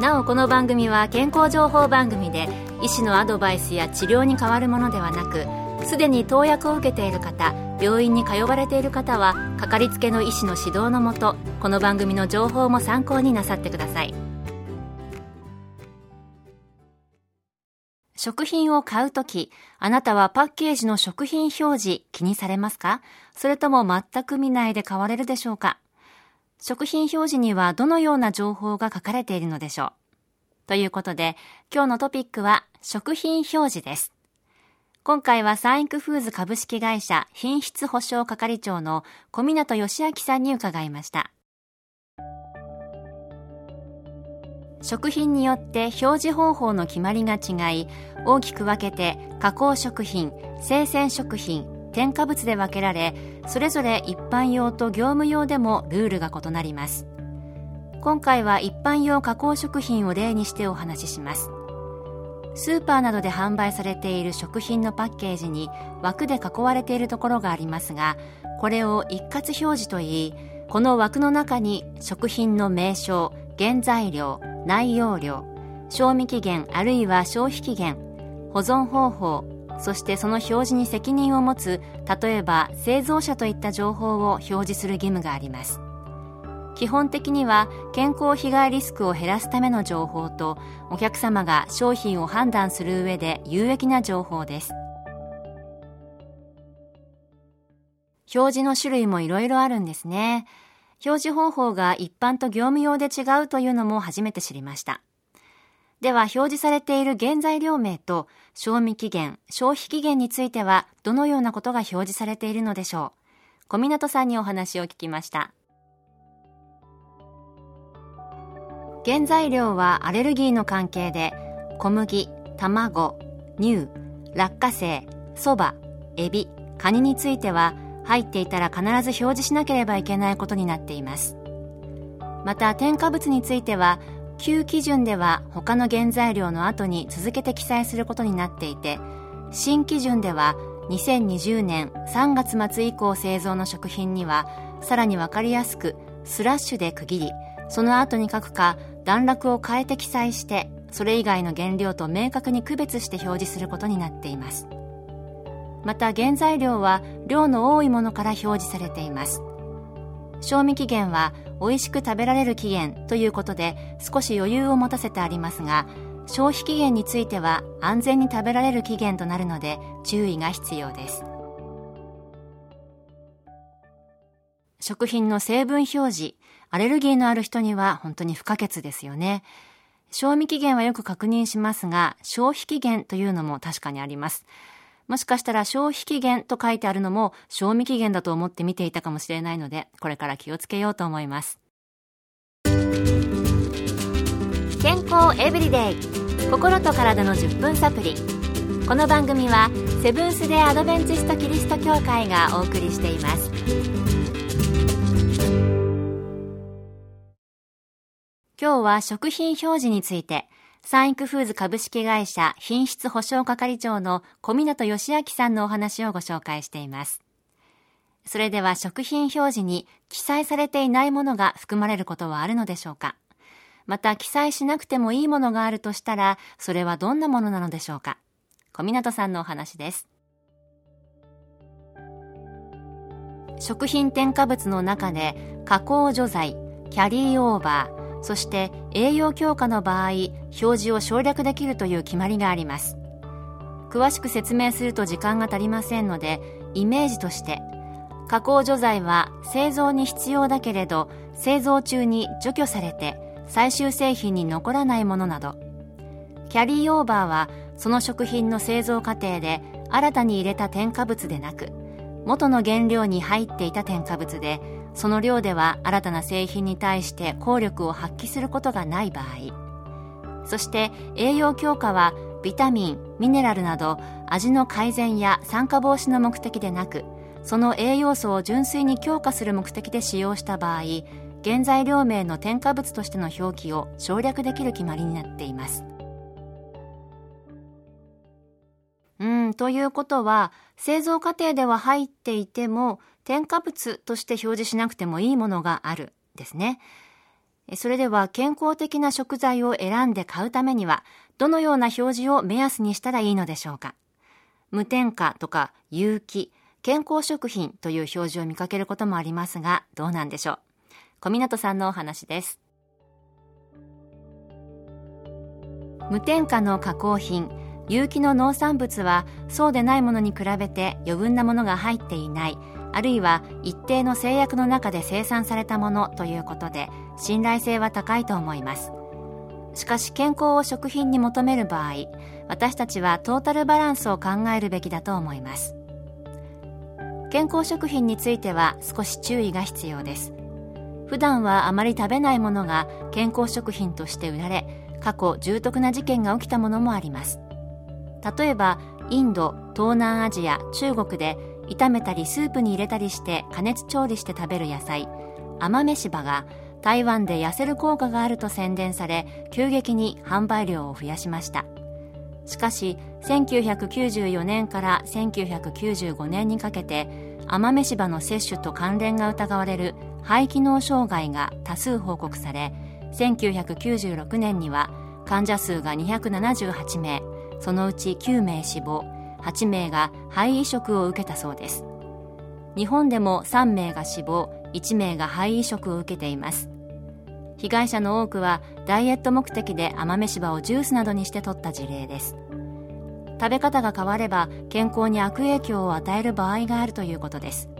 なおこの番組は健康情報番組で医師のアドバイスや治療に変わるものではなくすでに投薬を受けている方病院に通われている方はかかりつけの医師の指導のもとこの番組の情報も参考になさってください。食品を買うとき、あなたはパッケージの食品表示気にされますか？それとも全く見ないで買われるでしょうか？食品表示にはどのような情報が書かれているのでしょうということで、今日のトピックは食品表示です。今回はサインクフーズ株式会社品質保証係長の小湊義明さんに伺いました。食品によって表示方法の決まりが違い、大きく分けて加工食品、生鮮食品、添加物で分けられ、それぞれ一般用と業務用でもルールが異なります。今回は一般用加工食品を例にしてお話ししますスーパーなどで販売されている食品のパッケージに枠で囲われているところがありますがこれを一括表示といいこの枠の中に食品の名称原材料内容量賞味期限あるいは消費期限保存方法そしてその表示に責任を持つ例えば製造者といった情報を表示する義務があります。基本的には健康被害リスクを減らすための情報とお客様が商品を判断する上で有益な情報です。表示の種類もいろいろあるんですね。表示方法が一般と業務用で違うというのも初めて知りました。では表示されている原材料名と賞味期限、消費期限についてはどのようなことが表示されているのでしょう。小湊さんにお話を聞きました。原材料はアレルギーの関係で小麦、卵、乳、落花生、そば、エビ、カニについては入っていたら必ず表示しなければいけないことになっています。また添加物については旧基準では他の原材料の後に続けて記載することになっていて新基準では2020年3月末以降製造の食品にはさらに分かりやすくスラッシュで区切りその後に書くか段落を変えて記載してそれ以外の原料と明確に区別して表示することになっています。また原材料は量の多いものから表示されています。賞味期限は美味しく食べられる期限ということで少し余裕を持たせてありますが消費期限については安全に食べられる期限となるので注意が必要です食品の成分表示アレルギーのある人には本当に不可欠ですよね。賞味期限はよく確認しますが、消費期限というのも確かにあります。もしかしたら消費期限と書いてあるのも賞味期限だと思って見ていたかもしれないので、これから気をつけようと思います。健康エブリデイ。心と体の10分サプリ。この番組はセブンス・デ・アドベンチスト・キリスト教会がお送りしています。今日は食品表示について、サンクフーズ株式会社品質保証係長の小湊義明さんのお話をご紹介しています。それでは食品表示に記載されていないものが含まれることはあるのでしょうかまた記載しなくてもいいものがあるとしたら、それはどんなものなのでしょうか小湊さんのお話です。食品添加物の中で加工除剤、キャリーオーバー、そして栄養強化の場合表示を省略できるという決まりがあります。詳しく説明すると時間が足りませんのでイメージとして加工除剤は製造に必要だけれど製造中に除去されて最終製品に残らないものなど。キャリーオーバーはその食品の製造過程で新たに入れた添加物でなく元の原料に入っていた添加物でその量では新たな製品に対して効力を発揮することがない場合。そして栄養強化はビタミンミネラルなど味の改善や酸化防止の目的でなくその栄養素を純粋に強化する目的で使用した場合原材料名の添加物としての表記を省略できる決まりになっています。うん。ということは製造過程では入っていても添加物として表示しなくてもいいものがあるですね。それでは健康的な食材を選んで買うためにはどのような表示を目安にしたらいいのでしょうか？無添加とか有機健康食品という表示を見かけることもありますがどうなんでしょう？小湊さんのお話です。無添加の加工品有機の農産物はそうでないものに比べて余分なものが入っていないあるいは一定の制約の中で生産されたものということで信頼性は高いと思います。しかし健康を食品に求める場合私たちはトータルバランスを考えるべきだと思います。健康食品については少し注意が必要です。普段はあまり食べないものが健康食品として売られ過去重篤な事件が起きたものもあります。例えばインド東南アジア中国で炒めたりスープに入れたりして加熱調理して食べる野菜。甘めしばが台湾で痩せる効果があると宣伝され急激に販売量を増やしました。しかし1994年から1995年にかけて甘めしばの摂取と関連が疑われる肺機能障害が多数報告され1996年には患者数が278名。そのうち9名死亡8名が肺移植を受けたそうです。日本でも3名が死亡1名が肺移植を受けています。被害者の多くはダイエット目的で甘めしばをジュースなどにして取った事例です。食べ方が変われば健康に悪影響を与える場合があるということです。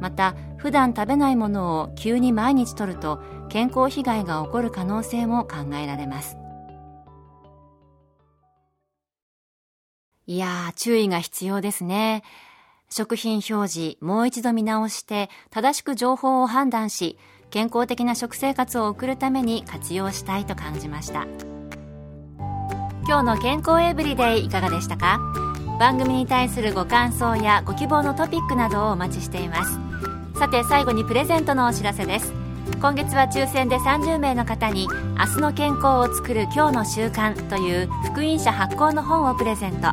また普段食べないものを急に毎日摂ると健康被害が起こる可能性も考えられます。いやー注意が必要ですね。食品表示もう一度見直して正しく情報を判断し健康的な食生活を送るために活用したいと感じました。今日の健康エブリデイいかがでしたか？番組に対するご感想やご希望のトピックなどをお待ちしています。さて最後にプレゼントのお知らせです。今月は抽選で30名の方に明日の健康をつくる今日の習慣という福音社発行の本をプレゼント。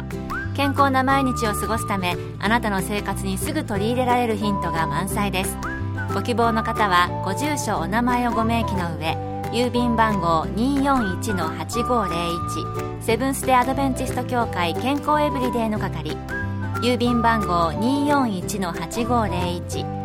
健康な毎日を過ごすためあなたの生活にすぐ取り入れられるヒントが満載です。ご希望の方はご住所お名前をご明記の上郵便番号241-8501セブンス・デ・アドベンチスト協会健康エブリデイの係郵便番号241-8501